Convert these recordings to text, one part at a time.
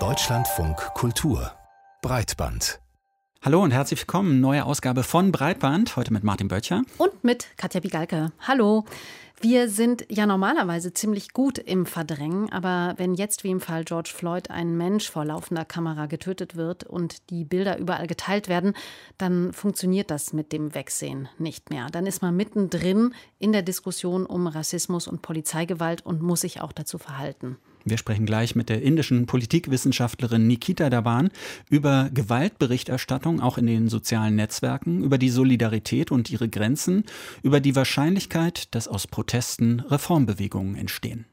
Deutschlandfunk Kultur Breitband Hallo und herzlich willkommen. Neue Ausgabe von Breitband. Heute mit Martin Böttcher. Und mit Katja Bigalke. Hallo. Wir sind ja normalerweise ziemlich gut im Verdrängen, aber wenn jetzt wie im Fall George Floyd ein Mensch vor laufender Kamera getötet wird und die Bilder überall geteilt werden, dann funktioniert das mit dem Wegsehen nicht mehr. Dann ist man mittendrin in der Diskussion um Rassismus und Polizeigewalt und muss sich auch dazu verhalten. Wir sprechen gleich mit der indischen Politikwissenschaftlerin Nikita Dawan über Gewaltberichterstattung auch in den sozialen Netzwerken, über die Solidarität und ihre Grenzen, über die Wahrscheinlichkeit, dass aus Protesten Reformbewegungen entstehen.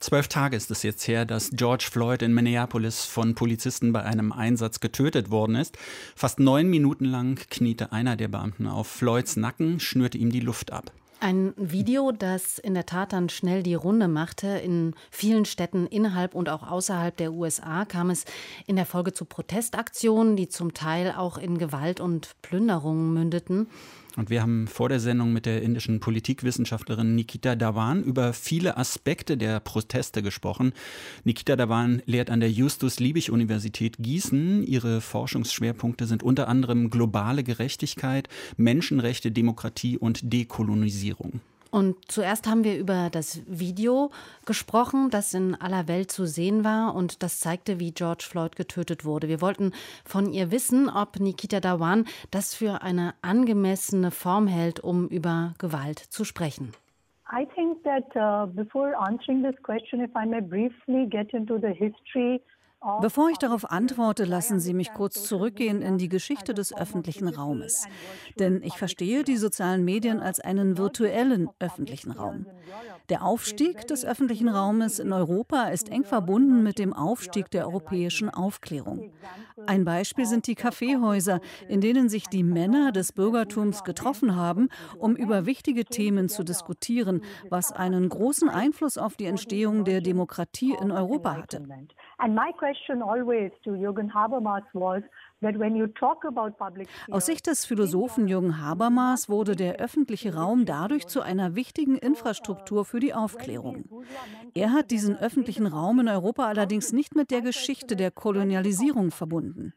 Zwölf Tage ist es jetzt her, dass George Floyd in Minneapolis von Polizisten bei einem Einsatz getötet worden ist. Fast neun Minuten lang kniete einer der Beamten auf Floyds Nacken, schnürte ihm die Luft ab. Ein Video, das in der Tat dann schnell die Runde machte. In vielen Städten innerhalb und auch außerhalb der USA kam es in der Folge zu Protestaktionen, die zum Teil auch in Gewalt und Plünderungen mündeten. Und wir haben vor der Sendung mit der indischen Politikwissenschaftlerin Nikita Dawan über viele Aspekte der Proteste gesprochen. Nikita Dawan lehrt an der Justus-Liebig-Universität Gießen. Ihre Forschungsschwerpunkte sind unter anderem globale Gerechtigkeit, Menschenrechte, Demokratie und Dekolonisierung. Und zuerst haben wir über das Video gesprochen, das in aller Welt zu sehen war und das zeigte, wie George Floyd getötet wurde. Wir wollten von ihr wissen, ob Nikita Dawan das für eine angemessene Form hält, um über Gewalt zu sprechen. I think that uh, before answering this question, if I may briefly get into the history Bevor ich darauf antworte, lassen Sie mich kurz zurückgehen in die Geschichte des öffentlichen Raumes. Denn ich verstehe die sozialen Medien als einen virtuellen öffentlichen Raum. Der Aufstieg des öffentlichen Raumes in Europa ist eng verbunden mit dem Aufstieg der europäischen Aufklärung. Ein Beispiel sind die Kaffeehäuser, in denen sich die Männer des Bürgertums getroffen haben, um über wichtige Themen zu diskutieren, was einen großen Einfluss auf die Entstehung der Demokratie in Europa hatte. And my question always to Jürgen Habermas was aus Sicht des Philosophen Jürgen Habermas wurde der öffentliche Raum dadurch zu einer wichtigen Infrastruktur für die Aufklärung. Er hat diesen öffentlichen Raum in Europa allerdings nicht mit der Geschichte der Kolonialisierung verbunden.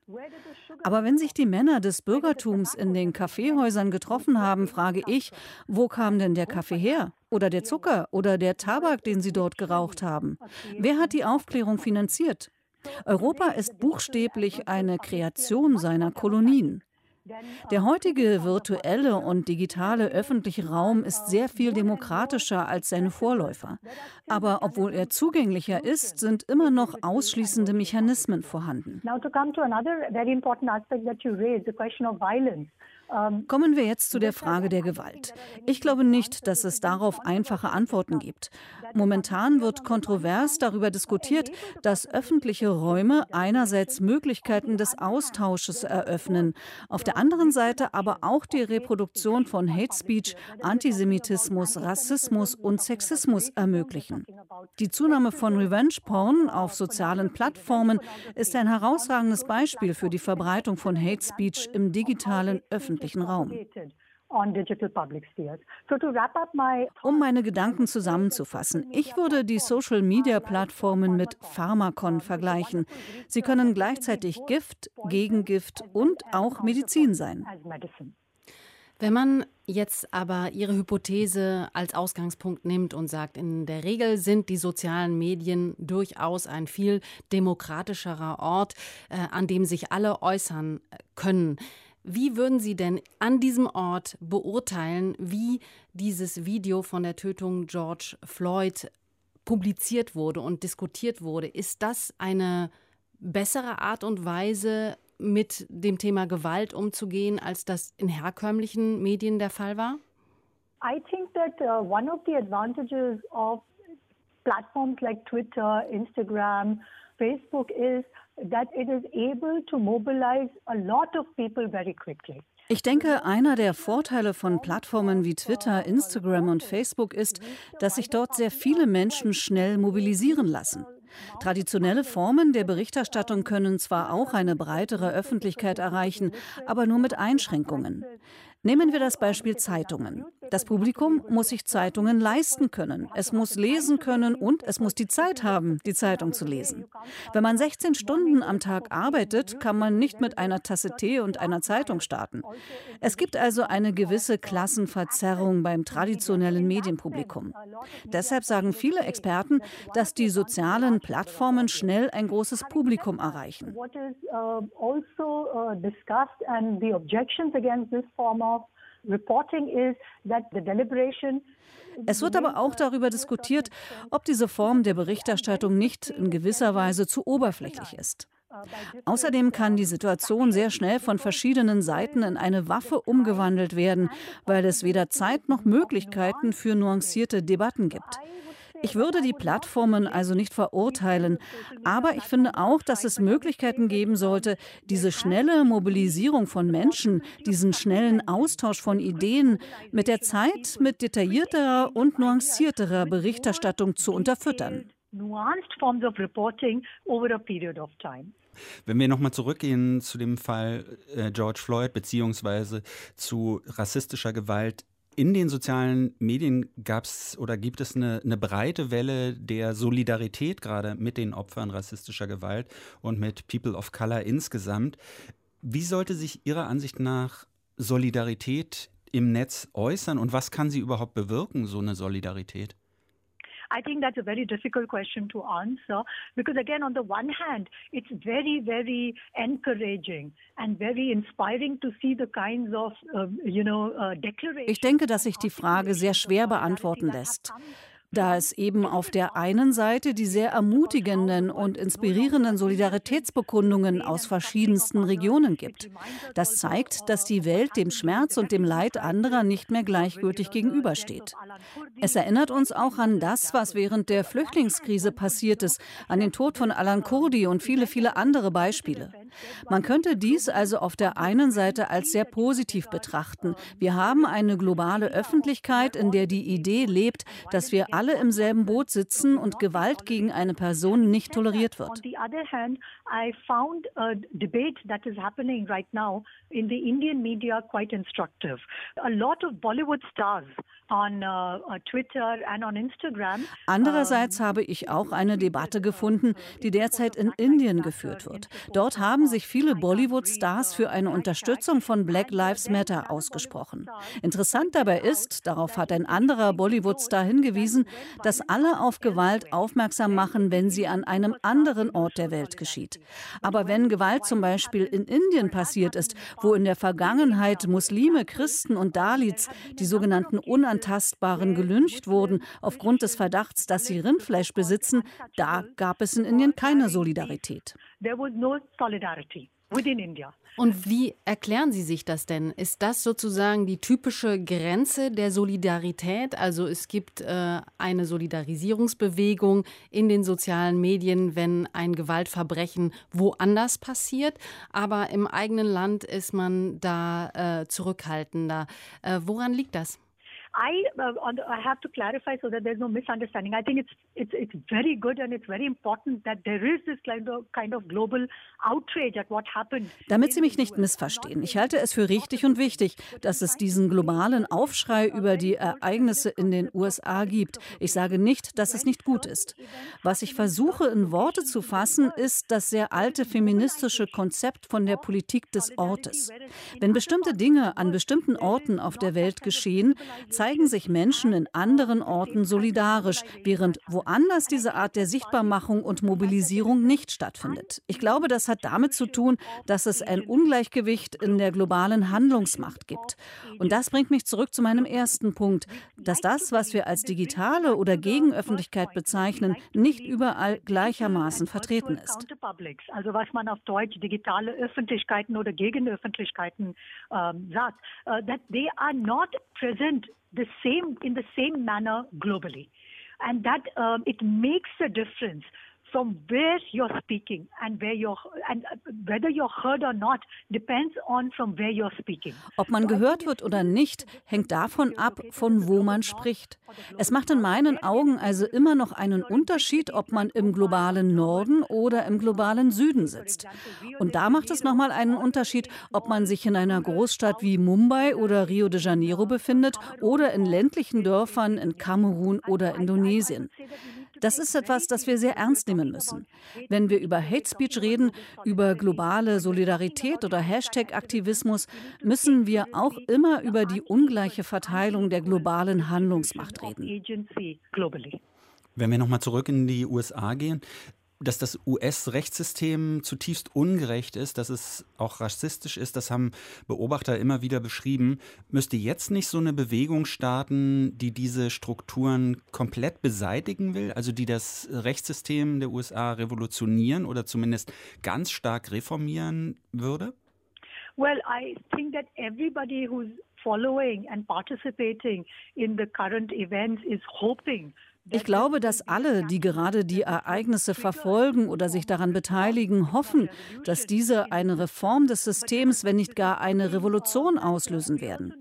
Aber wenn sich die Männer des Bürgertums in den Kaffeehäusern getroffen haben, frage ich, wo kam denn der Kaffee her? Oder der Zucker oder der Tabak, den sie dort geraucht haben? Wer hat die Aufklärung finanziert? Europa ist buchstäblich eine Kreation seiner Kolonien. Der heutige virtuelle und digitale öffentliche Raum ist sehr viel demokratischer als seine Vorläufer. Aber obwohl er zugänglicher ist, sind immer noch ausschließende Mechanismen vorhanden. Now to come to another very important aspect that you raised, the question of violence. Kommen wir jetzt zu der Frage der Gewalt. Ich glaube nicht, dass es darauf einfache Antworten gibt. Momentan wird kontrovers darüber diskutiert, dass öffentliche Räume einerseits Möglichkeiten des Austausches eröffnen, auf der anderen Seite aber auch die Reproduktion von Hate Speech, Antisemitismus, Rassismus und Sexismus ermöglichen. Die Zunahme von Revenge Porn auf sozialen Plattformen ist ein herausragendes Beispiel für die Verbreitung von Hate Speech im digitalen öffentlichen Raum. Um meine Gedanken zusammenzufassen, ich würde die Social-Media-Plattformen mit Pharmakon vergleichen. Sie können gleichzeitig Gift, Gegengift und auch Medizin sein. Wenn man jetzt aber Ihre Hypothese als Ausgangspunkt nimmt und sagt, in der Regel sind die sozialen Medien durchaus ein viel demokratischerer Ort, äh, an dem sich alle äußern können. Wie würden Sie denn an diesem Ort beurteilen, wie dieses Video von der Tötung George Floyd publiziert wurde und diskutiert wurde? Ist das eine bessere Art und Weise, mit dem Thema Gewalt umzugehen, als das in herkömmlichen Medien der Fall war? I think that uh, one of the advantages of platforms like Twitter, Instagram, Facebook is that it is able to mobilize a lot of people very quickly. Ich denke, einer der Vorteile von Plattformen wie Twitter, Instagram und Facebook ist, dass sich dort sehr viele Menschen schnell mobilisieren lassen. Traditionelle Formen der Berichterstattung können zwar auch eine breitere Öffentlichkeit erreichen, aber nur mit Einschränkungen. Nehmen wir das Beispiel Zeitungen. Das Publikum muss sich Zeitungen leisten können. Es muss lesen können und es muss die Zeit haben, die Zeitung zu lesen. Wenn man 16 Stunden am Tag arbeitet, kann man nicht mit einer Tasse Tee und einer Zeitung starten. Es gibt also eine gewisse Klassenverzerrung beim traditionellen Medienpublikum. Deshalb sagen viele Experten, dass die sozialen Plattformen schnell ein großes Publikum erreichen. Es wird aber auch darüber diskutiert, ob diese Form der Berichterstattung nicht in gewisser Weise zu oberflächlich ist. Außerdem kann die Situation sehr schnell von verschiedenen Seiten in eine Waffe umgewandelt werden, weil es weder Zeit noch Möglichkeiten für nuancierte Debatten gibt. Ich würde die Plattformen also nicht verurteilen, aber ich finde auch, dass es Möglichkeiten geben sollte, diese schnelle Mobilisierung von Menschen, diesen schnellen Austausch von Ideen mit der Zeit mit detaillierterer und nuancierterer Berichterstattung zu unterfüttern. Wenn wir nochmal zurückgehen zu dem Fall äh, George Floyd beziehungsweise zu rassistischer Gewalt in den sozialen Medien gab es oder gibt es eine, eine, breite Welle der Solidarität gerade mit den Opfern rassistischer Gewalt und mit People of Color insgesamt. Wie sollte sich Ihrer Ansicht nach Solidarität im Netz äußern und was kann sie überhaupt bewirken, so eine Solidarität? I think that's a very difficult question to answer because, again, on the one hand, it's very, very encouraging and very inspiring to see the kinds of, uh, you know, uh, declarations. Ich denke, dass sich die Frage sehr schwer beantworten lässt da es eben auf der einen Seite die sehr ermutigenden und inspirierenden Solidaritätsbekundungen aus verschiedensten Regionen gibt. Das zeigt, dass die Welt dem Schmerz und dem Leid anderer nicht mehr gleichgültig gegenübersteht. Es erinnert uns auch an das, was während der Flüchtlingskrise passiert ist, an den Tod von Alan Kurdi und viele, viele andere Beispiele. Man könnte dies also auf der einen Seite als sehr positiv betrachten. Wir haben eine globale Öffentlichkeit, in der die Idee lebt, dass wir alle alle im selben Boot sitzen und Gewalt gegen eine Person nicht toleriert wird. Uh, Twitter and on Instagram. Andererseits habe ich auch eine Debatte gefunden, die derzeit in Indien geführt wird. Dort haben sich viele Bollywood-Stars für eine Unterstützung von Black Lives Matter ausgesprochen. Interessant dabei ist, darauf hat ein anderer Bollywood-Star hingewiesen, dass alle auf Gewalt aufmerksam machen, wenn sie an einem anderen Ort der Welt geschieht. Aber wenn Gewalt zum Beispiel in Indien passiert ist, wo in der Vergangenheit Muslime, Christen und Dalits, die sogenannten Unantastbaren, gelyncht wurden aufgrund des Verdachts, dass sie Rindfleisch besitzen, da gab es in Indien keine Solidarität. There was no solidarity within India. Und wie erklären Sie sich das denn? Ist das sozusagen die typische Grenze der Solidarität? Also es gibt äh, eine Solidarisierungsbewegung in den sozialen Medien, wenn ein Gewaltverbrechen woanders passiert, aber im eigenen Land ist man da äh, zurückhaltender. Äh, woran liegt das? I uh, on the, I have to clarify so that there's no misunderstanding. I think it's it's it's very good and it's very important that there is this kind of kind of global outrage at what happened. Damit Sie mich nicht missverstehen, ich halte es für richtig und wichtig, dass es diesen globalen Aufschrei über die Ereignisse in den USA gibt. Ich sage nicht, dass es nicht gut ist. Was ich versuche in Worte zu fassen, ist das sehr alte feministische Konzept von der Politik des Ortes. Wenn bestimmte Dinge an bestimmten Orten auf der Welt geschehen, zeigen sich Menschen in anderen Orten solidarisch, während woanders diese Art der Sichtbarmachung und Mobilisierung nicht stattfindet. Ich glaube, das hat damit zu tun, dass es ein Ungleichgewicht in der globalen Handlungsmacht gibt. Und das bringt mich zurück zu meinem ersten Punkt, dass das, was wir als digitale oder Gegenöffentlichkeit bezeichnen, nicht überall gleichermaßen vertreten ist. Also was man auf Deutsch digitale Öffentlichkeiten oder Gegenöffentlichkeiten ähm, sagt, uh, that they are not present the same in the same manner globally, and that um, it makes a difference from where you're speaking and where you're and whether you're heard or not depends on from where you're speaking. Ob man gehört wird oder nicht, hängt davon ab, von wo man spricht. Es macht in meinen Augen also immer noch einen Unterschied, ob man im globalen Norden oder im globalen Süden sitzt. Und da macht es nochmal einen Unterschied, ob man sich in einer Großstadt wie Mumbai oder Rio de Janeiro befindet oder in ländlichen Dörfern in Kamerun oder Indonesien. Das ist etwas, das wir sehr ernst nehmen müssen. Wenn wir über Hate Speech reden, über globale Solidarität oder Hashtag-Aktivismus, müssen wir auch immer über die ungleiche Verteilung der globalen Handlungsmacht reden. Wenn wir nochmal zurück in die USA gehen, dass das US-Rechtssystem zutiefst ungerecht ist, dass es auch rassistisch ist, das haben Beobachter immer wieder beschrieben. Müsste jetzt nicht so eine Bewegung starten, die diese Strukturen komplett beseitigen will, also die das Rechtssystem der USA revolutionieren oder zumindest ganz stark reformieren würde? Well, I think that everybody who's following and participating in the current events is hoping ich glaube, dass alle, die gerade die Ereignisse verfolgen oder sich daran beteiligen, hoffen, dass diese eine Reform des Systems, wenn nicht gar eine Revolution auslösen werden.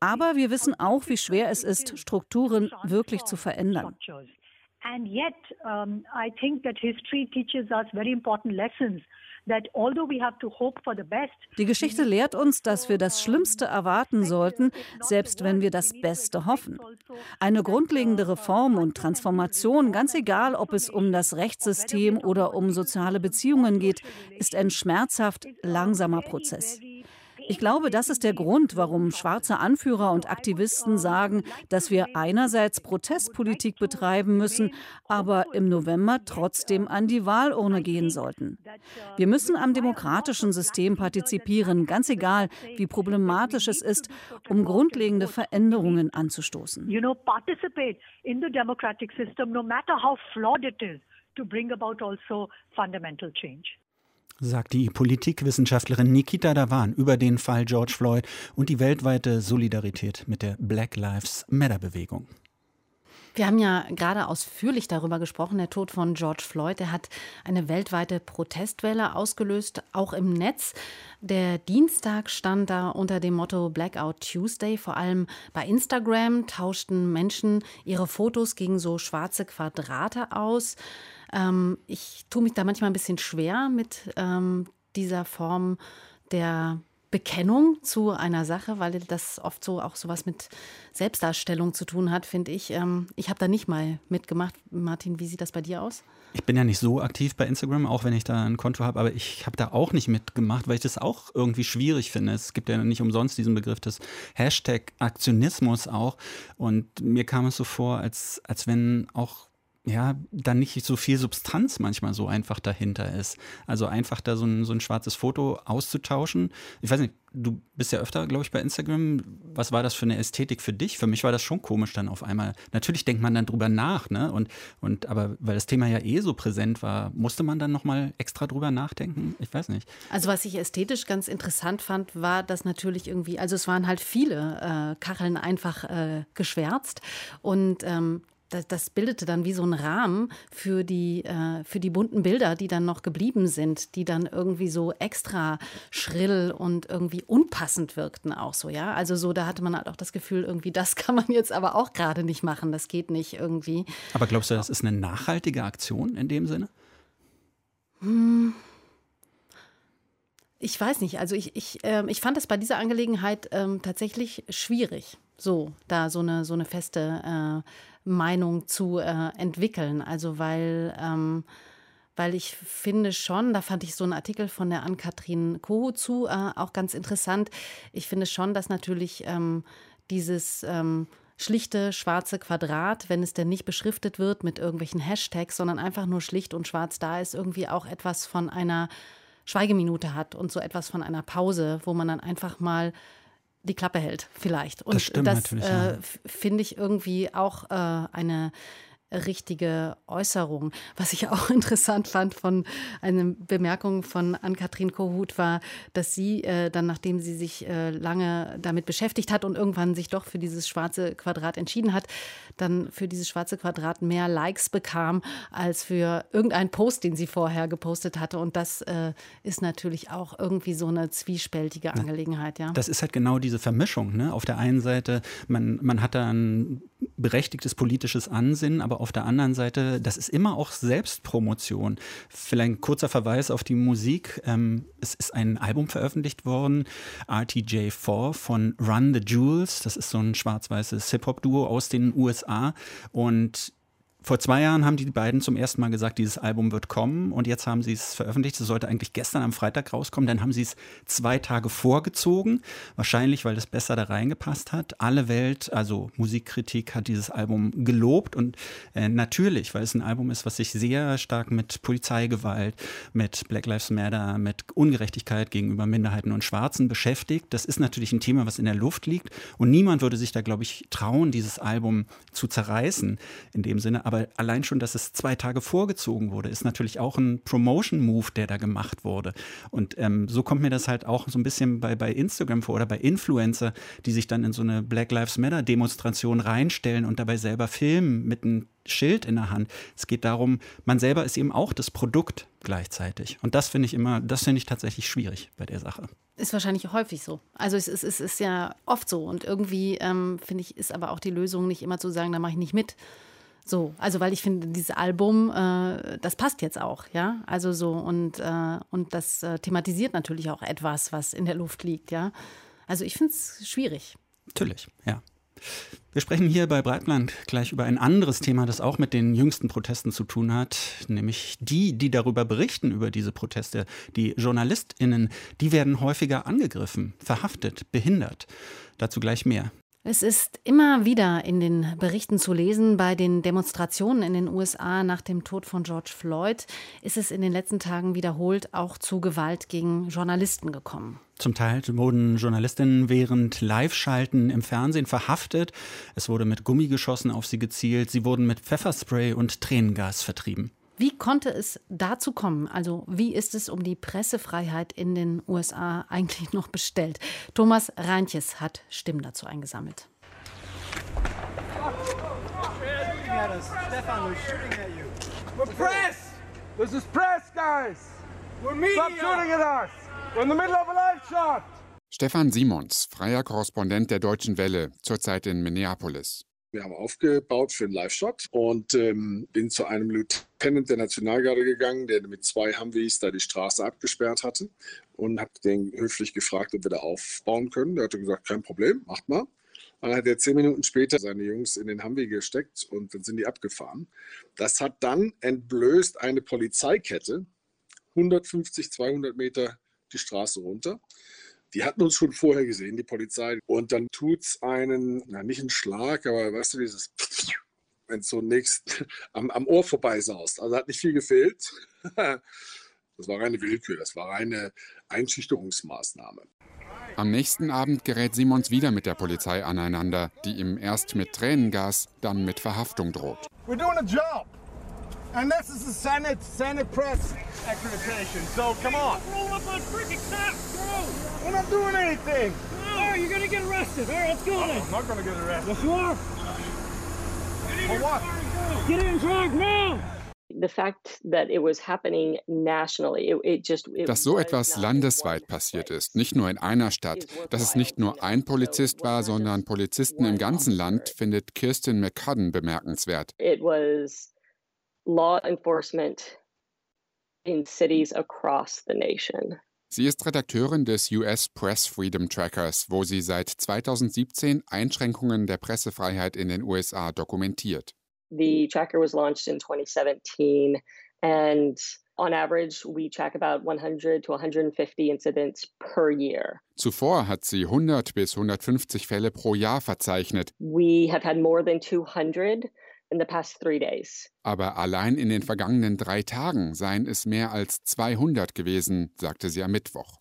Aber wir wissen auch, wie schwer es ist, Strukturen wirklich zu verändern. And yet, um, I think that history teaches us very important lessons die Geschichte lehrt uns, dass wir das Schlimmste erwarten sollten, selbst wenn wir das Beste hoffen. Eine grundlegende Reform und Transformation, ganz egal, ob es um das Rechtssystem oder um soziale Beziehungen geht, ist ein schmerzhaft langsamer Prozess. Ich glaube, das ist der Grund, warum schwarze Anführer und Aktivisten sagen, dass wir einerseits Protestpolitik betreiben müssen, aber im November trotzdem an die Wahlurne gehen sollten. Wir müssen am demokratischen System partizipieren, ganz egal, wie problematisch es ist, um grundlegende Veränderungen anzustoßen. To bring about also fundamental change sagt die Politikwissenschaftlerin Nikita Davan über den Fall George Floyd und die weltweite Solidarität mit der Black Lives Matter Bewegung. Wir haben ja gerade ausführlich darüber gesprochen, der Tod von George Floyd. Er hat eine weltweite Protestwelle ausgelöst, auch im Netz. Der Dienstag stand da unter dem Motto Blackout Tuesday. Vor allem bei Instagram tauschten Menschen ihre Fotos gegen so schwarze Quadrate aus. Ähm, ich tue mich da manchmal ein bisschen schwer mit ähm, dieser Form der Bekennung zu einer Sache, weil das oft so auch sowas mit Selbstdarstellung zu tun hat, finde ich. Ähm, ich habe da nicht mal mitgemacht. Martin, wie sieht das bei dir aus? Ich bin ja nicht so aktiv bei Instagram, auch wenn ich da ein Konto habe, aber ich habe da auch nicht mitgemacht, weil ich das auch irgendwie schwierig finde. Es gibt ja nicht umsonst diesen Begriff des Hashtag Aktionismus auch. Und mir kam es so vor, als, als wenn auch ja, dann nicht so viel Substanz manchmal so einfach dahinter ist. Also einfach da so ein, so ein schwarzes Foto auszutauschen. Ich weiß nicht, du bist ja öfter, glaube ich, bei Instagram. Was war das für eine Ästhetik für dich? Für mich war das schon komisch dann auf einmal. Natürlich denkt man dann drüber nach, ne? Und, und aber weil das Thema ja eh so präsent war, musste man dann nochmal extra drüber nachdenken? Ich weiß nicht. Also was ich ästhetisch ganz interessant fand, war, dass natürlich irgendwie, also es waren halt viele äh, Kacheln einfach äh, geschwärzt und ähm, das, das, bildete dann wie so ein Rahmen für die, äh, für die bunten Bilder, die dann noch geblieben sind, die dann irgendwie so extra schrill und irgendwie unpassend wirkten auch so, ja. Also so, da hatte man halt auch das Gefühl, irgendwie, das kann man jetzt aber auch gerade nicht machen, das geht nicht irgendwie. Aber glaubst du, das ist eine nachhaltige Aktion in dem Sinne? Hm. Ich weiß nicht. Also ich, ich, äh, ich fand es bei dieser Angelegenheit ähm, tatsächlich schwierig, so da so eine, so eine feste äh, Meinung zu äh, entwickeln. Also weil, ähm, weil ich finde schon, da fand ich so einen Artikel von der Ann-Kathrin Koho zu äh, auch ganz interessant. Ich finde schon, dass natürlich ähm, dieses ähm, schlichte schwarze Quadrat, wenn es denn nicht beschriftet wird mit irgendwelchen Hashtags, sondern einfach nur schlicht und schwarz da ist, irgendwie auch etwas von einer Schweigeminute hat und so etwas von einer Pause, wo man dann einfach mal die Klappe hält, vielleicht. Und das, das äh, finde ich irgendwie auch äh, eine richtige Äußerung. Was ich auch interessant fand von einer Bemerkung von Ann-Kathrin Kohut war, dass sie äh, dann, nachdem sie sich äh, lange damit beschäftigt hat und irgendwann sich doch für dieses schwarze Quadrat entschieden hat, dann für dieses schwarze Quadrat mehr Likes bekam als für irgendeinen Post, den sie vorher gepostet hatte. Und das äh, ist natürlich auch irgendwie so eine zwiespältige Angelegenheit. Ja. Das ist halt genau diese Vermischung. Ne? Auf der einen Seite, man, man hat da ein berechtigtes politisches Ansinnen, aber auf der anderen Seite, das ist immer auch Selbstpromotion. Vielleicht ein kurzer Verweis auf die Musik. Ähm, es ist ein Album veröffentlicht worden, RTJ4 von Run the Jewels. Das ist so ein schwarz-weißes Hip-Hop-Duo aus den USA. Und vor zwei Jahren haben die beiden zum ersten Mal gesagt, dieses Album wird kommen und jetzt haben sie es veröffentlicht. Es sollte eigentlich gestern am Freitag rauskommen. Dann haben sie es zwei Tage vorgezogen, wahrscheinlich, weil es besser da reingepasst hat. Alle Welt, also Musikkritik, hat dieses Album gelobt und äh, natürlich, weil es ein Album ist, was sich sehr stark mit Polizeigewalt, mit Black Lives Matter, mit Ungerechtigkeit gegenüber Minderheiten und Schwarzen beschäftigt. Das ist natürlich ein Thema, was in der Luft liegt und niemand würde sich da, glaube ich, trauen, dieses Album zu zerreißen in dem Sinne. Aber allein schon, dass es zwei Tage vorgezogen wurde, ist natürlich auch ein Promotion-Move, der da gemacht wurde. Und ähm, so kommt mir das halt auch so ein bisschen bei, bei Instagram vor oder bei Influencer, die sich dann in so eine Black Lives Matter-Demonstration reinstellen und dabei selber filmen mit einem Schild in der Hand. Es geht darum, man selber ist eben auch das Produkt gleichzeitig. Und das finde ich immer, das finde ich tatsächlich schwierig bei der Sache. Ist wahrscheinlich häufig so. Also es ist, es ist ja oft so. Und irgendwie, ähm, finde ich, ist aber auch die Lösung nicht immer zu sagen, da mache ich nicht mit, so, also weil ich finde, dieses Album, äh, das passt jetzt auch, ja. Also so und, äh, und das äh, thematisiert natürlich auch etwas, was in der Luft liegt, ja. Also ich finde es schwierig. Natürlich, ja. Wir sprechen hier bei Breitland gleich über ein anderes Thema, das auch mit den jüngsten Protesten zu tun hat, nämlich die, die darüber berichten, über diese Proteste. Die JournalistInnen, die werden häufiger angegriffen, verhaftet, behindert. Dazu gleich mehr. Es ist immer wieder in den Berichten zu lesen, bei den Demonstrationen in den USA nach dem Tod von George Floyd ist es in den letzten Tagen wiederholt auch zu Gewalt gegen Journalisten gekommen. Zum Teil wurden Journalistinnen während Live-Schalten im Fernsehen verhaftet. Es wurde mit Gummigeschossen auf sie gezielt. Sie wurden mit Pfefferspray und Tränengas vertrieben. Wie konnte es dazu kommen? Also wie ist es um die Pressefreiheit in den USA eigentlich noch bestellt? Thomas Reintjes hat Stimmen dazu eingesammelt. Stefan Simons, freier Korrespondent der Deutschen Welle, zurzeit in Minneapolis. Wir haben aufgebaut für einen Live-Shot und ähm, bin zu einem Lieutenant der Nationalgarde gegangen, der mit zwei Humvees da die Straße abgesperrt hatte und habe den höflich gefragt, ob wir da aufbauen können. Der hatte gesagt, kein Problem, macht mal. Dann hat er zehn Minuten später seine Jungs in den Humvee gesteckt und dann sind die abgefahren. Das hat dann entblößt eine Polizeikette, 150, 200 Meter die Straße runter. Die hatten uns schon vorher gesehen, die Polizei. Und dann tut es einen, na nicht einen Schlag, aber weißt du, dieses, wenn es so nächst am, am Ohr vorbei saust. Also hat nicht viel gefehlt. Das war reine Willkür, das war reine Einschüchterungsmaßnahme. Am nächsten Abend gerät Simons wieder mit der Polizei aneinander, die ihm erst mit Tränengas, dann mit Verhaftung droht. We're doing a job. And this is the Senate, Senate press accreditation. So come on. Roll up on freaking bro. We're not doing anything. No, you're gonna get arrested. All right, let's go then. I'm not gonna get arrested. Yes, you are. For what? Get in truck now. Dass so etwas landesweit passiert ist, nicht nur in einer Stadt, dass es nicht nur ein Polizist war, sondern Polizisten im ganzen Land, findet Kirsten McCudden bemerkenswert. It was law enforcement in cities across the nation. Sie ist Redakteurin des US Press Freedom Trackers, wo sie seit 2017 Einschränkungen der Pressefreiheit in den USA dokumentiert. The tracker was launched in 2017 and on average we track about 100 to 150 incidents per year. Zuvor hat sie 100 bis 150 Fälle pro Jahr verzeichnet. We have had more than 200 in the past three days. Aber allein in den vergangenen drei Tagen seien es mehr als 200 gewesen, sagte sie am Mittwoch.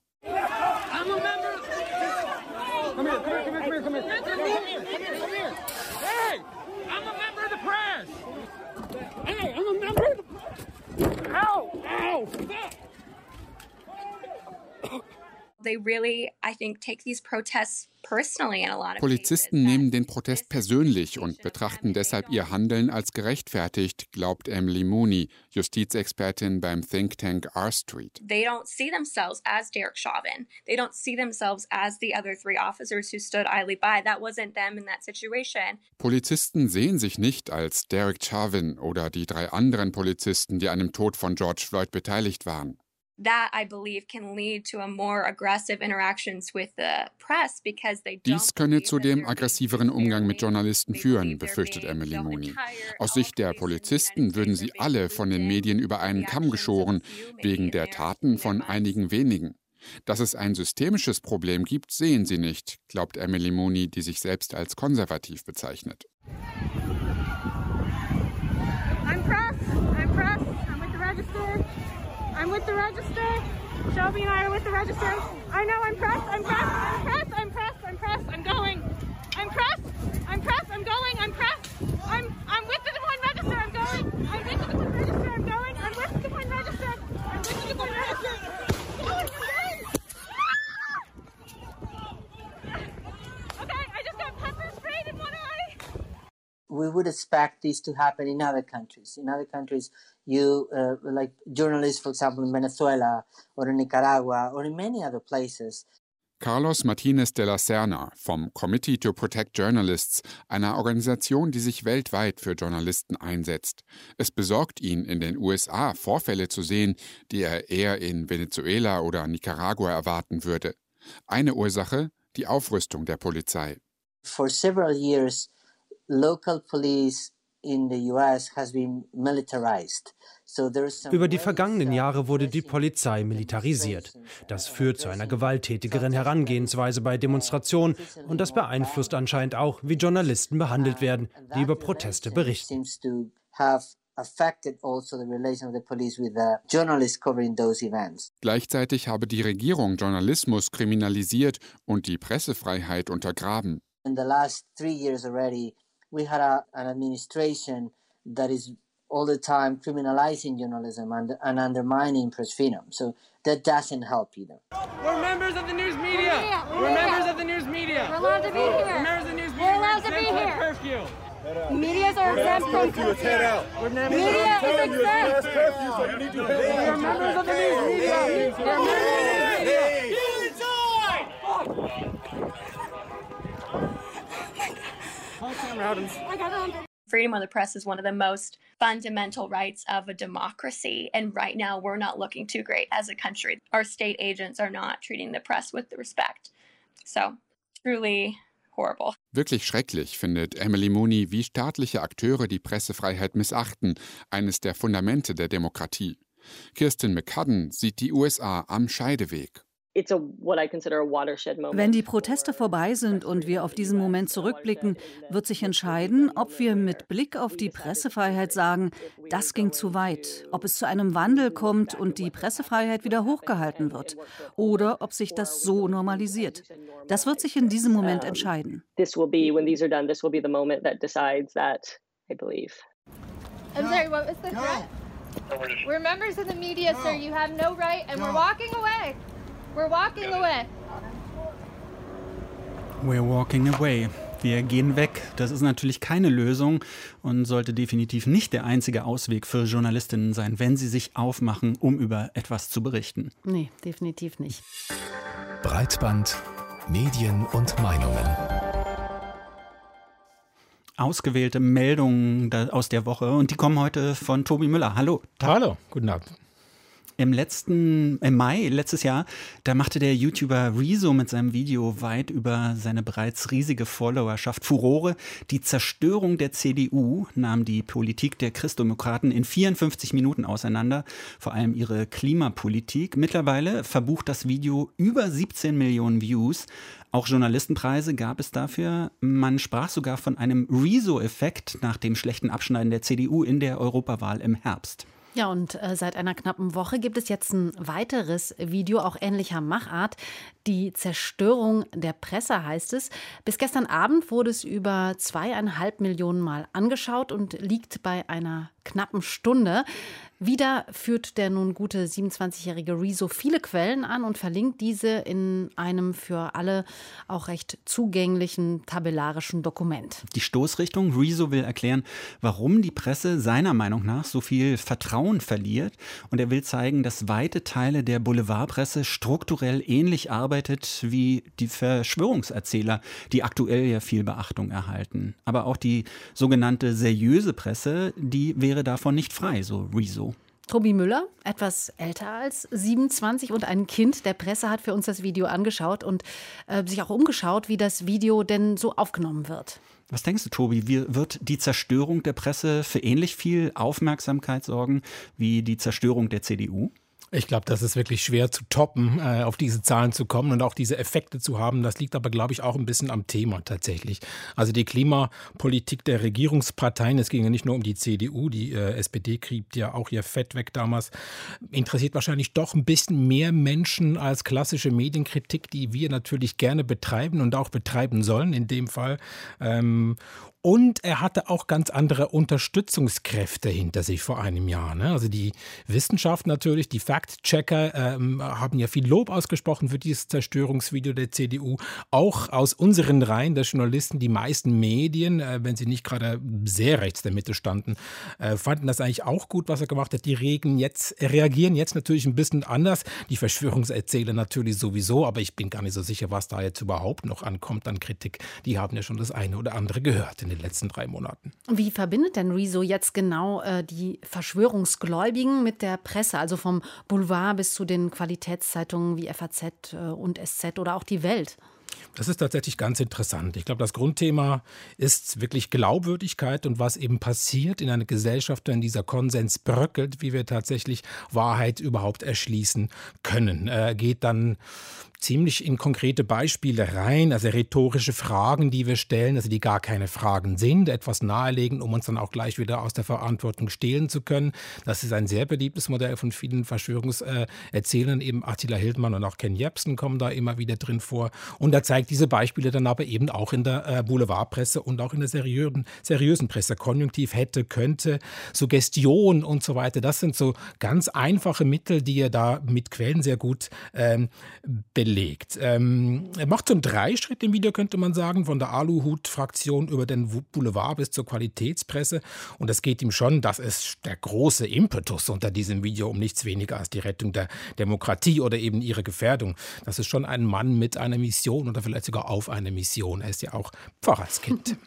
Polizisten nehmen den Protest persönlich und betrachten deshalb ihr Handeln als gerechtfertigt, glaubt Emily Mooney, Justizexpertin beim Think Tank R Street. They don't see themselves as Derek Chauvin. They don't see themselves as the other three officers who stood idly by. That wasn't them in that situation. Polizisten sehen sich nicht als Derek Chauvin oder die drei anderen Polizisten, die an dem Tod von George Floyd beteiligt waren that I believe can lead to a more aggressive interactions with the press because they Dies könne zu dem aggressiveren Umgang mit Journalisten führen, befürchtet Emily Mooney. Aus Sicht der Polizisten würden sie alle von den Medien über einen Kamm geschoren, wegen der Taten von einigen wenigen. Dass es ein systemisches Problem gibt, sehen sie nicht, glaubt Emily Mooney, die sich selbst als konservativ bezeichnet. With the register. Shelby and I are with the register. I know I'm pressed. I'm pressed. I'm pressed. I'm pressed. I'm pressed. I'm going. I'm pressed. I'm pressed. I'm going. I'm pressed. I'm I'm with the Des Moines Register. I'm going. I'm with the Des Moines Register. I'm going. I'm with the Des Moines Register. I'm with the Des Moines Register. We would expect this to happen in other countries. In other countries, you uh, like journalists, for example, in Venezuela or in Nicaragua or in many other places. Carlos Martinez de la Serna vom Committee to Protect Journalists, einer Organisation, die sich weltweit für Journalisten einsetzt. Es besorgt ihn, in den USA Vorfälle zu sehen, die er eher in Venezuela oder Nicaragua erwarten würde. Eine Ursache, die Aufrüstung der Polizei. For several years, Über die vergangenen Jahre wurde die Polizei militarisiert. Das führt zu einer gewalttätigeren Herangehensweise bei Demonstrationen und das beeinflusst anscheinend auch, wie Journalisten behandelt werden, die über Proteste berichten. Gleichzeitig habe die Regierung Journalismus kriminalisiert und die Pressefreiheit untergraben. In the last three years already, we had a, an administration that is all the time criminalizing journalism and, and undermining press freedom. So that doesn't help either. We're members of the news media. We're, We're members of the news media. We're allowed to be here. We're members of the news media. We're allowed to be here. Curfew. Medias are exempt from curfew. Head out. We're members media is exempt. Curfew, so you need to head out. We're members of the news media. We're members of the news media. Freedom of the press is one of the most fundamental rights of a democracy. And right now, we're not looking too great as a country. Our state agents are not treating the press with respect. So, truly horrible. Wirklich schrecklich findet Emily Mooney, wie staatliche Akteure die Pressefreiheit missachten, eines der Fundamente der Demokratie. Kirsten McCudden sieht die USA am Scheideweg. Wenn die Proteste vorbei sind und wir auf diesen Moment zurückblicken, wird sich entscheiden, ob wir mit Blick auf die Pressefreiheit sagen, das ging zu weit, ob es zu einem Wandel kommt und die Pressefreiheit wieder hochgehalten wird oder ob sich das so normalisiert. Das wird sich in diesem Moment entscheiden. I'm sorry, what was the threat? We're members of the media, sir. You have no right, and we're walking away. We're walking away. We're walking away. Wir gehen weg. Das ist natürlich keine Lösung und sollte definitiv nicht der einzige Ausweg für Journalistinnen sein, wenn sie sich aufmachen, um über etwas zu berichten. Nee, definitiv nicht. Breitband, Medien und Meinungen. Ausgewählte Meldungen aus der Woche und die kommen heute von Tobi Müller. Hallo. Hallo, guten Abend. Im letzten, im Mai letztes Jahr, da machte der YouTuber Rezo mit seinem Video weit über seine bereits riesige Followerschaft Furore. Die Zerstörung der CDU nahm die Politik der Christdemokraten in 54 Minuten auseinander, vor allem ihre Klimapolitik. Mittlerweile verbucht das Video über 17 Millionen Views. Auch Journalistenpreise gab es dafür. Man sprach sogar von einem Rezo-Effekt nach dem schlechten Abschneiden der CDU in der Europawahl im Herbst. Ja, und äh, seit einer knappen Woche gibt es jetzt ein weiteres Video, auch ähnlicher Machart. Die Zerstörung der Presse heißt es. Bis gestern Abend wurde es über zweieinhalb Millionen Mal angeschaut und liegt bei einer knappen Stunde. Wieder führt der nun gute 27-jährige Rezo viele Quellen an und verlinkt diese in einem für alle auch recht zugänglichen tabellarischen Dokument. Die Stoßrichtung, Rezo will erklären, warum die Presse seiner Meinung nach so viel Vertrauen verliert und er will zeigen, dass weite Teile der Boulevardpresse strukturell ähnlich arbeitet wie die Verschwörungserzähler, die aktuell ja viel Beachtung erhalten. Aber auch die sogenannte seriöse Presse, die wäre davon nicht frei, so Rezo. Tobi Müller, etwas älter als 27 und ein Kind der Presse, hat für uns das Video angeschaut und äh, sich auch umgeschaut, wie das Video denn so aufgenommen wird. Was denkst du, Tobi? Wird die Zerstörung der Presse für ähnlich viel Aufmerksamkeit sorgen wie die Zerstörung der CDU? Ich glaube, das ist wirklich schwer zu toppen, äh, auf diese Zahlen zu kommen und auch diese Effekte zu haben. Das liegt aber, glaube ich, auch ein bisschen am Thema tatsächlich. Also die Klimapolitik der Regierungsparteien, es ging ja nicht nur um die CDU, die äh, SPD kriegt ja auch ihr Fett weg damals, interessiert wahrscheinlich doch ein bisschen mehr Menschen als klassische Medienkritik, die wir natürlich gerne betreiben und auch betreiben sollen in dem Fall. Ähm, und er hatte auch ganz andere Unterstützungskräfte hinter sich vor einem Jahr. Ne? Also die Wissenschaft natürlich, die Fact-Checker ähm, haben ja viel Lob ausgesprochen für dieses Zerstörungsvideo der CDU. Auch aus unseren Reihen der Journalisten, die meisten Medien, äh, wenn sie nicht gerade sehr rechts der Mitte standen, äh, fanden das eigentlich auch gut, was er gemacht hat. Die regen jetzt, reagieren jetzt natürlich ein bisschen anders. Die Verschwörungserzähler natürlich sowieso, aber ich bin gar nicht so sicher, was da jetzt überhaupt noch ankommt an Kritik. Die haben ja schon das eine oder andere gehört den letzten drei Monaten. Wie verbindet denn Rezo jetzt genau äh, die Verschwörungsgläubigen mit der Presse, also vom Boulevard bis zu den Qualitätszeitungen wie FAZ äh, und SZ oder auch die Welt? Das ist tatsächlich ganz interessant. Ich glaube, das Grundthema ist wirklich Glaubwürdigkeit und was eben passiert in einer Gesellschaft, wenn dieser Konsens bröckelt, wie wir tatsächlich Wahrheit überhaupt erschließen können. Er geht dann ziemlich in konkrete Beispiele rein, also rhetorische Fragen, die wir stellen, also die gar keine Fragen sind, etwas nahelegen, um uns dann auch gleich wieder aus der Verantwortung stehlen zu können. Das ist ein sehr beliebtes Modell von vielen Verschwörungserzählern, eben Attila Hildmann und auch Ken Jebsen kommen da immer wieder drin vor. Und er zeigt diese Beispiele dann aber eben auch in der äh, Boulevardpresse und auch in der seriösen, seriösen Presse. Konjunktiv hätte, könnte, Suggestion und so weiter. Das sind so ganz einfache Mittel, die er da mit Quellen sehr gut ähm, belegt gelegt. Ähm, er macht so einen Dreischritt im Video, könnte man sagen, von der Aluhut-Fraktion über den Boulevard bis zur Qualitätspresse. Und das geht ihm schon, das ist der große Impetus unter diesem Video, um nichts weniger als die Rettung der Demokratie oder eben ihre Gefährdung. Das ist schon ein Mann mit einer Mission oder vielleicht sogar auf eine Mission. Er ist ja auch Pfarrerskind.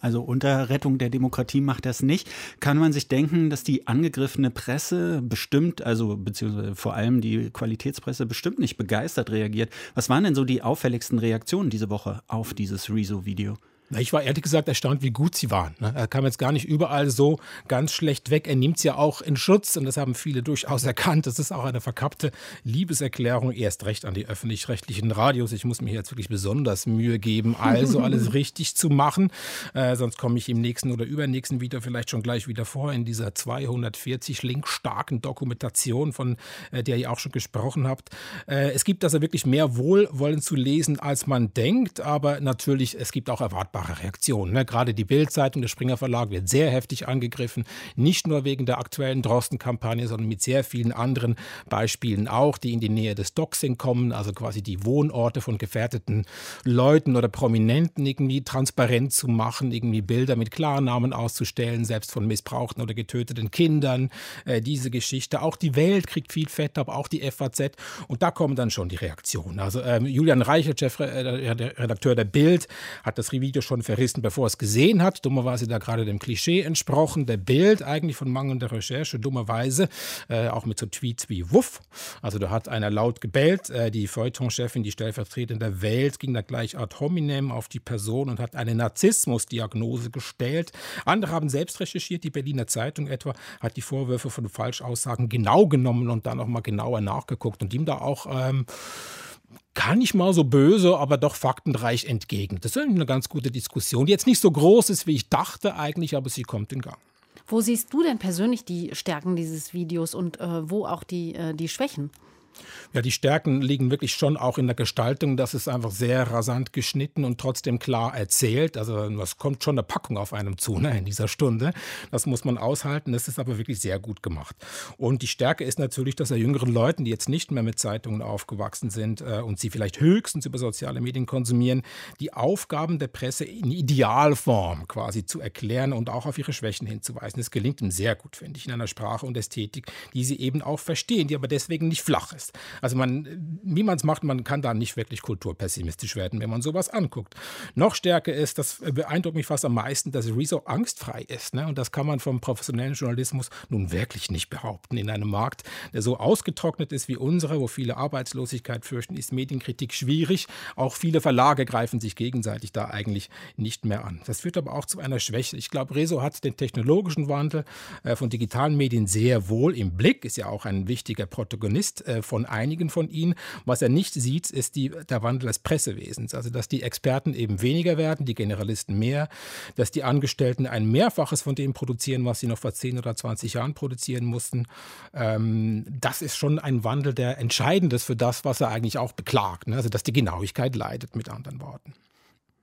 Also unter Rettung der Demokratie macht es nicht. Kann man sich denken, dass die angegriffene Presse bestimmt, also beziehungsweise vor allem die Qualitätspresse bestimmt nicht begeistert reagiert? Reagiert. Was waren denn so die auffälligsten Reaktionen diese Woche auf dieses Rezo-Video? Ich war ehrlich gesagt erstaunt, wie gut sie waren. Ne? Er kam jetzt gar nicht überall so ganz schlecht weg. Er nimmt sie ja auch in Schutz und das haben viele durchaus erkannt. Das ist auch eine verkappte Liebeserklärung, erst recht an die öffentlich-rechtlichen Radios. Ich muss mir jetzt wirklich besonders Mühe geben, also alles richtig zu machen. Äh, sonst komme ich im nächsten oder übernächsten Video vielleicht schon gleich wieder vor in dieser 240 Link starken Dokumentation, von äh, der ihr auch schon gesprochen habt. Äh, es gibt also wirklich mehr Wohlwollen zu lesen, als man denkt, aber natürlich, es gibt auch Erwartungen erwartbare Reaktionen. Ne? Gerade die Bild-Zeitung, der Springer Verlag wird sehr heftig angegriffen. Nicht nur wegen der aktuellen Drosten-Kampagne, sondern mit sehr vielen anderen Beispielen auch, die in die Nähe des Doxing kommen, also quasi die Wohnorte von gefährdeten Leuten oder Prominenten irgendwie transparent zu machen, irgendwie Bilder mit Klarnamen auszustellen, selbst von missbrauchten oder getöteten Kindern. Äh, diese Geschichte. Auch die Welt kriegt viel Fett, aber auch die FAZ. Und da kommen dann schon die Reaktionen. Also ähm, Julian Reichert, Chefredakteur der Bild, hat das Video schon verrissen, bevor er es gesehen hat. Dummerweise da gerade dem Klischee entsprochen, der Bild eigentlich von mangelnder Recherche, dummerweise, äh, auch mit so Tweets wie Wuff. Also da hat einer laut gebellt. Äh, die Feuilleton-Chefin, die stellvertretende Welt, ging da gleich ad hominem auf die Person und hat eine Narzissmusdiagnose gestellt. Andere haben selbst recherchiert. Die Berliner Zeitung etwa hat die Vorwürfe von Falschaussagen genau genommen und dann nochmal genauer nachgeguckt und ihm da auch ähm, gar nicht mal so böse, aber doch faktenreich entgegen. Das ist eine ganz gute Diskussion, die jetzt nicht so groß ist, wie ich dachte eigentlich, aber sie kommt in Gang. Wo siehst du denn persönlich die Stärken dieses Videos und äh, wo auch die, äh, die Schwächen? Ja, die Stärken liegen wirklich schon auch in der Gestaltung. Das ist einfach sehr rasant geschnitten und trotzdem klar erzählt. Also es kommt schon eine Packung auf einem zu ne, in dieser Stunde. Das muss man aushalten. Das ist aber wirklich sehr gut gemacht. Und die Stärke ist natürlich, dass er jüngeren Leuten, die jetzt nicht mehr mit Zeitungen aufgewachsen sind äh, und sie vielleicht höchstens über soziale Medien konsumieren, die Aufgaben der Presse in Idealform quasi zu erklären und auch auf ihre Schwächen hinzuweisen. Das gelingt ihm sehr gut, finde ich, in einer Sprache und Ästhetik, die sie eben auch verstehen, die aber deswegen nicht flach ist ist. Also man, wie man es macht, man kann da nicht wirklich kulturpessimistisch werden, wenn man sowas anguckt. Noch stärker ist, das beeindruckt mich fast am meisten, dass Rezo angstfrei ist. Ne? Und das kann man vom professionellen Journalismus nun wirklich nicht behaupten. In einem Markt, der so ausgetrocknet ist wie unsere, wo viele Arbeitslosigkeit fürchten, ist Medienkritik schwierig. Auch viele Verlage greifen sich gegenseitig da eigentlich nicht mehr an. Das führt aber auch zu einer Schwäche. Ich glaube, Rezo hat den technologischen Wandel äh, von digitalen Medien sehr wohl im Blick, ist ja auch ein wichtiger Protagonist äh, von von einigen von ihnen. Was er nicht sieht, ist die, der Wandel des Pressewesens. Also, dass die Experten eben weniger werden, die Generalisten mehr, dass die Angestellten ein Mehrfaches von dem produzieren, was sie noch vor 10 oder 20 Jahren produzieren mussten. Ähm, das ist schon ein Wandel, der entscheidend ist für das, was er eigentlich auch beklagt. Ne? Also, dass die Genauigkeit leidet, mit anderen Worten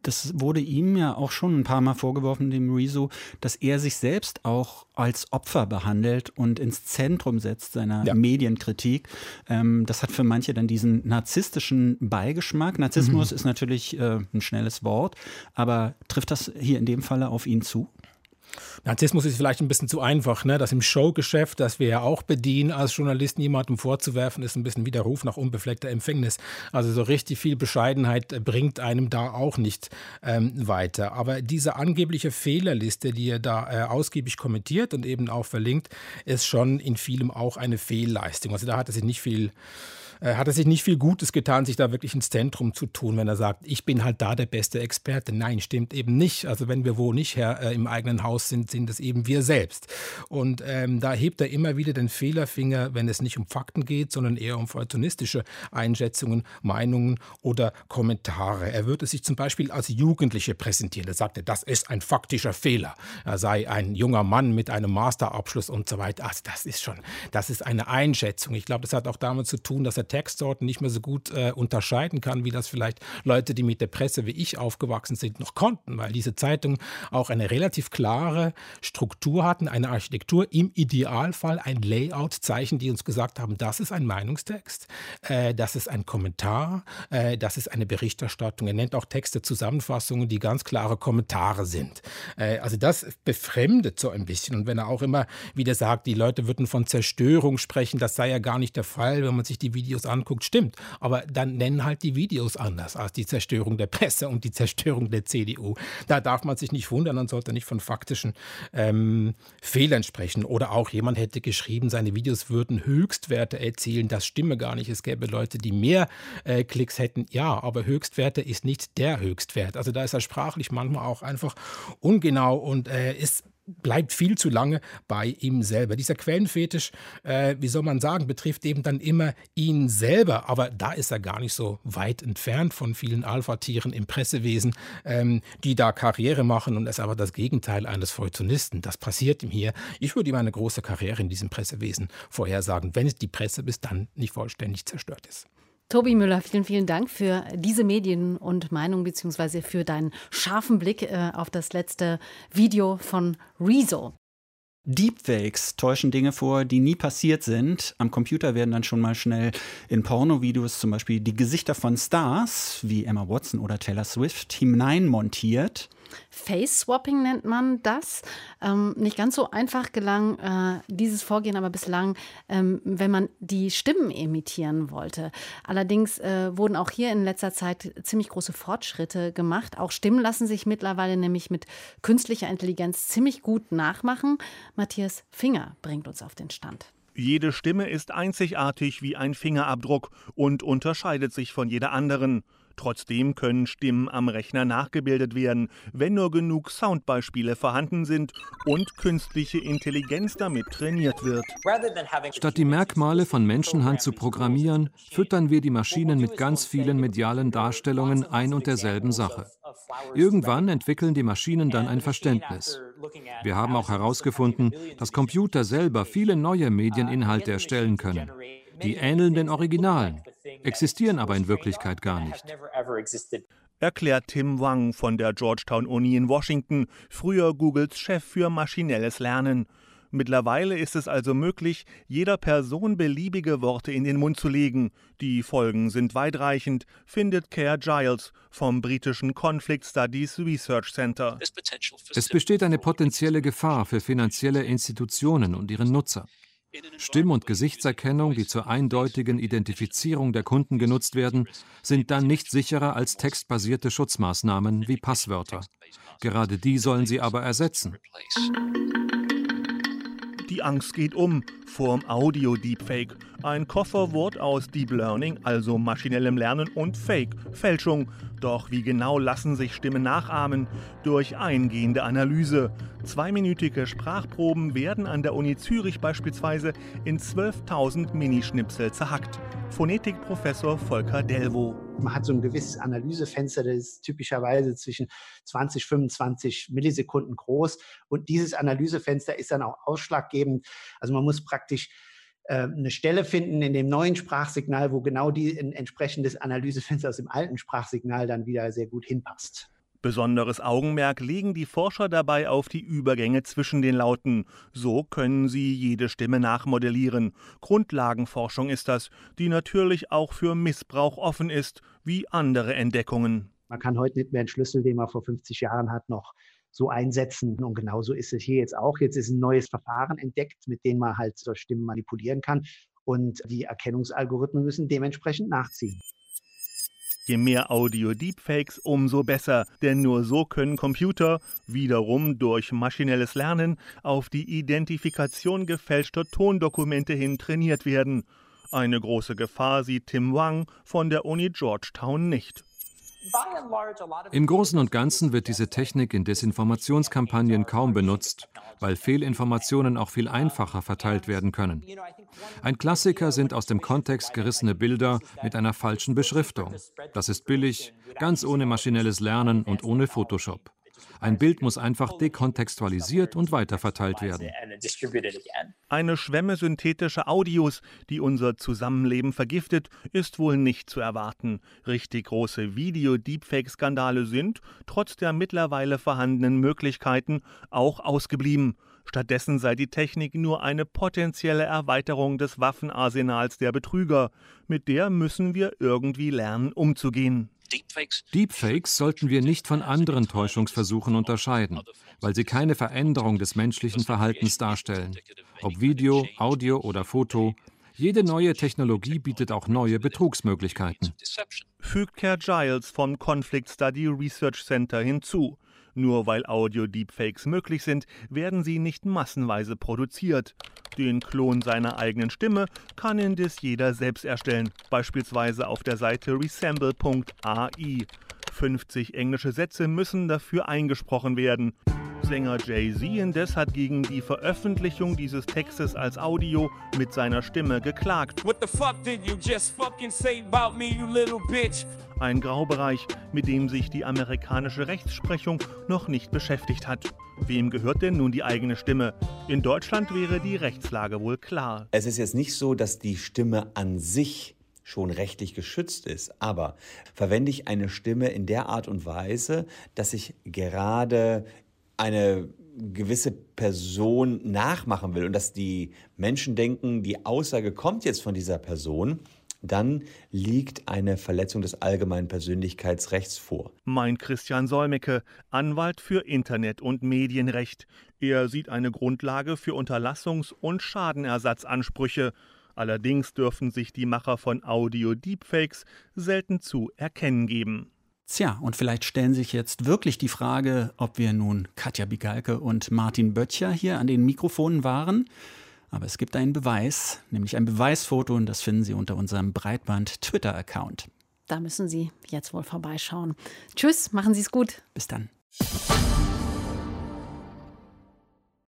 das wurde ihm ja auch schon ein paar Mal vorgeworfen, dem Rezo, dass er sich selbst auch als Opfer behandelt und ins Zentrum setzt seiner ja. Medienkritik. Ähm, das hat für manche dann diesen narzisstischen Beigeschmack. Narzissmus mhm. ist natürlich äh, ein schnelles Wort, aber trifft das hier in dem Falle auf ihn zu? Narzissmus ist vielleicht ein bisschen zu einfach. Ne? Das im Showgeschäft, das wir ja auch bedienen als Journalisten, jemandem vorzuwerfen, ist ein bisschen wie der Ruf nach unbefleckter Empfängnis. Also so richtig viel Bescheidenheit bringt einem da auch nicht ähm, weiter. Aber diese angebliche Fehlerliste, die er da äh, ausgiebig kommentiert und eben auch verlinkt, ist schon in vielem auch eine Fehlleistung. Also da hat er sich nicht viel äh, hat er sich nicht viel Gutes getan, sich da wirklich ins Zentrum zu tun, wenn er sagt, ich bin halt da der beste Experte. Nein, stimmt eben nicht. Also wenn wir wo nicht her äh, im eigenen Haus sind, sind es eben wir selbst. Und ähm, da hebt er immer wieder den Fehlerfinger, wenn es nicht um Fakten geht, sondern eher um feuilletonistische Einschätzungen, Meinungen oder Kommentare. Er würde sich zum Beispiel als Jugendliche präsentieren. Er sagte, das ist ein faktischer Fehler. Er sei ein junger Mann mit einem Masterabschluss und so weiter. Also das ist schon, das ist eine Einschätzung. Ich glaube, das hat auch damit zu tun, dass er Textsorten nicht mehr so gut äh, unterscheiden kann, wie das vielleicht Leute, die mit der Presse wie ich aufgewachsen sind, noch konnten, weil diese Zeitungen auch eine relativ klare Struktur hatten, eine Architektur, im Idealfall ein Layout-Zeichen, die uns gesagt haben, das ist ein Meinungstext, äh, das ist ein Kommentar, äh, das ist eine Berichterstattung. Er nennt auch Texte Zusammenfassungen, die ganz klare Kommentare sind. Äh, also das befremdet so ein bisschen. Und wenn er auch immer wieder sagt, die Leute würden von Zerstörung sprechen, das sei ja gar nicht der Fall, wenn man sich die Videos Videos anguckt, stimmt. Aber dann nennen halt die Videos anders als die Zerstörung der Presse und die Zerstörung der CDU. Da darf man sich nicht wundern, man sollte nicht von faktischen ähm, Fehlern sprechen. Oder auch jemand hätte geschrieben, seine Videos würden Höchstwerte erzielen. Das stimme gar nicht. Es gäbe Leute, die mehr äh, Klicks hätten. Ja, aber Höchstwerte ist nicht der Höchstwert. Also da ist er sprachlich manchmal auch einfach ungenau und äh, ist bleibt viel zu lange bei ihm selber. Dieser Quellenfetisch, äh, wie soll man sagen, betrifft eben dann immer ihn selber, aber da ist er gar nicht so weit entfernt von vielen Alpha-Tieren im Pressewesen, ähm, die da Karriere machen und ist aber das Gegenteil eines Feuilletonisten. Das passiert ihm hier. Ich würde ihm eine große Karriere in diesem Pressewesen vorhersagen, wenn es die Presse bis dann nicht vollständig zerstört ist. Tobi Müller, vielen, vielen Dank für diese Medien und Meinung beziehungsweise für deinen scharfen Blick äh, auf das letzte Video von Rezo. Deepfakes täuschen Dinge vor, die nie passiert sind. Am Computer werden dann schon mal schnell in Pornovideos zum Beispiel die Gesichter von Stars wie Emma Watson oder Taylor Swift hineinmontiert. Face-Swapping nennt man das. Ähm, nicht ganz so einfach gelang äh, dieses Vorgehen aber bislang, ähm, wenn man die Stimmen imitieren wollte. Allerdings äh, wurden auch hier in letzter Zeit ziemlich große Fortschritte gemacht. Auch Stimmen lassen sich mittlerweile nämlich mit künstlicher Intelligenz ziemlich gut nachmachen. Matthias Finger bringt uns auf den Stand. Jede Stimme ist einzigartig wie ein Fingerabdruck und unterscheidet sich von jeder anderen. Trotzdem können Stimmen am Rechner nachgebildet werden, wenn nur genug Soundbeispiele vorhanden sind und künstliche Intelligenz damit trainiert wird. Statt die Merkmale von Menschenhand zu programmieren, füttern wir die Maschinen mit ganz vielen medialen Darstellungen ein und derselben Sache. Irgendwann entwickeln die Maschinen dann ein Verständnis. Wir haben auch herausgefunden, dass Computer selber viele neue Medieninhalte erstellen können. Die ähneln den Originalen, existieren aber in Wirklichkeit gar nicht erklärt Tim Wang von der Georgetown Uni in Washington, früher Googles Chef für maschinelles Lernen. Mittlerweile ist es also möglich, jeder Person beliebige Worte in den Mund zu legen. Die Folgen sind weitreichend, findet Care Giles vom britischen Conflict Studies Research Center. Es besteht eine potenzielle Gefahr für finanzielle Institutionen und ihren Nutzer. Stimm- und Gesichtserkennung, die zur eindeutigen Identifizierung der Kunden genutzt werden, sind dann nicht sicherer als textbasierte Schutzmaßnahmen wie Passwörter. Gerade die sollen sie aber ersetzen. Die Angst geht um vorm Audio-Deepfake. Ein Kofferwort aus Deep Learning, also maschinellem Lernen und Fake, Fälschung. Doch wie genau lassen sich Stimmen nachahmen? Durch eingehende Analyse. Zweiminütige Sprachproben werden an der Uni Zürich beispielsweise in 12.000 Minischnipsel zerhackt. Phonetikprofessor Volker Delvo. Man hat so ein gewisses Analysefenster, das ist typischerweise zwischen 20, 25 Millisekunden groß. Und dieses Analysefenster ist dann auch ausschlaggebend. Also man muss praktisch äh, eine Stelle finden in dem neuen Sprachsignal, wo genau die ein entsprechendes Analysefenster aus dem alten Sprachsignal dann wieder sehr gut hinpasst. Besonderes Augenmerk legen die Forscher dabei auf die Übergänge zwischen den Lauten. So können sie jede Stimme nachmodellieren. Grundlagenforschung ist das, die natürlich auch für Missbrauch offen ist, wie andere Entdeckungen. Man kann heute nicht mehr einen Schlüssel, den man vor 50 Jahren hat, noch so einsetzen. Und genauso ist es hier jetzt auch. Jetzt ist ein neues Verfahren entdeckt, mit dem man halt so Stimmen manipulieren kann. Und die Erkennungsalgorithmen müssen dementsprechend nachziehen. Je mehr Audio-Deepfakes, umso besser, denn nur so können Computer, wiederum durch maschinelles Lernen, auf die Identifikation gefälschter Tondokumente hin trainiert werden. Eine große Gefahr sieht Tim Wang von der Uni Georgetown nicht. Im Großen und Ganzen wird diese Technik in Desinformationskampagnen kaum benutzt, weil Fehlinformationen auch viel einfacher verteilt werden können. Ein Klassiker sind aus dem Kontext gerissene Bilder mit einer falschen Beschriftung. Das ist billig, ganz ohne maschinelles Lernen und ohne Photoshop. Ein Bild muss einfach dekontextualisiert und weiterverteilt werden. Eine Schwemme synthetischer Audios, die unser Zusammenleben vergiftet, ist wohl nicht zu erwarten. Richtig große Video-Deepfake-Skandale sind, trotz der mittlerweile vorhandenen Möglichkeiten, auch ausgeblieben. Stattdessen sei die Technik nur eine potenzielle Erweiterung des Waffenarsenals der Betrüger. Mit der müssen wir irgendwie lernen, umzugehen. Deepfakes sollten wir nicht von anderen Täuschungsversuchen unterscheiden, weil sie keine Veränderung des menschlichen Verhaltens darstellen. Ob Video, Audio oder Foto, jede neue Technologie bietet auch neue Betrugsmöglichkeiten. Fügt Kerr Giles vom Conflict Study Research Center hinzu. Nur weil Audio-Deepfakes möglich sind, werden sie nicht massenweise produziert. Den Klon seiner eigenen Stimme kann indes jeder selbst erstellen, beispielsweise auf der Seite resemble.ai. 50 englische Sätze müssen dafür eingesprochen werden. Sänger Jay-Z indes hat gegen die Veröffentlichung dieses Textes als Audio mit seiner Stimme geklagt. Ein Graubereich, mit dem sich die amerikanische Rechtsprechung noch nicht beschäftigt hat. Wem gehört denn nun die eigene Stimme? In Deutschland wäre die Rechtslage wohl klar. Es ist jetzt nicht so, dass die Stimme an sich schon rechtlich geschützt ist. Aber verwende ich eine Stimme in der Art und Weise, dass ich gerade eine gewisse Person nachmachen will und dass die Menschen denken, die Aussage kommt jetzt von dieser Person, dann liegt eine Verletzung des allgemeinen Persönlichkeitsrechts vor. Mein Christian Solmecke, Anwalt für Internet- und Medienrecht. Er sieht eine Grundlage für Unterlassungs- und Schadenersatzansprüche. Allerdings dürfen sich die Macher von Audio-Deepfakes selten zu erkennen geben. Tja, und vielleicht stellen sich jetzt wirklich die Frage, ob wir nun Katja Bigalke und Martin Böttcher hier an den Mikrofonen waren. Aber es gibt einen Beweis, nämlich ein Beweisfoto, und das finden Sie unter unserem Breitband-Twitter-Account. Da müssen Sie jetzt wohl vorbeischauen. Tschüss, machen Sie es gut. Bis dann.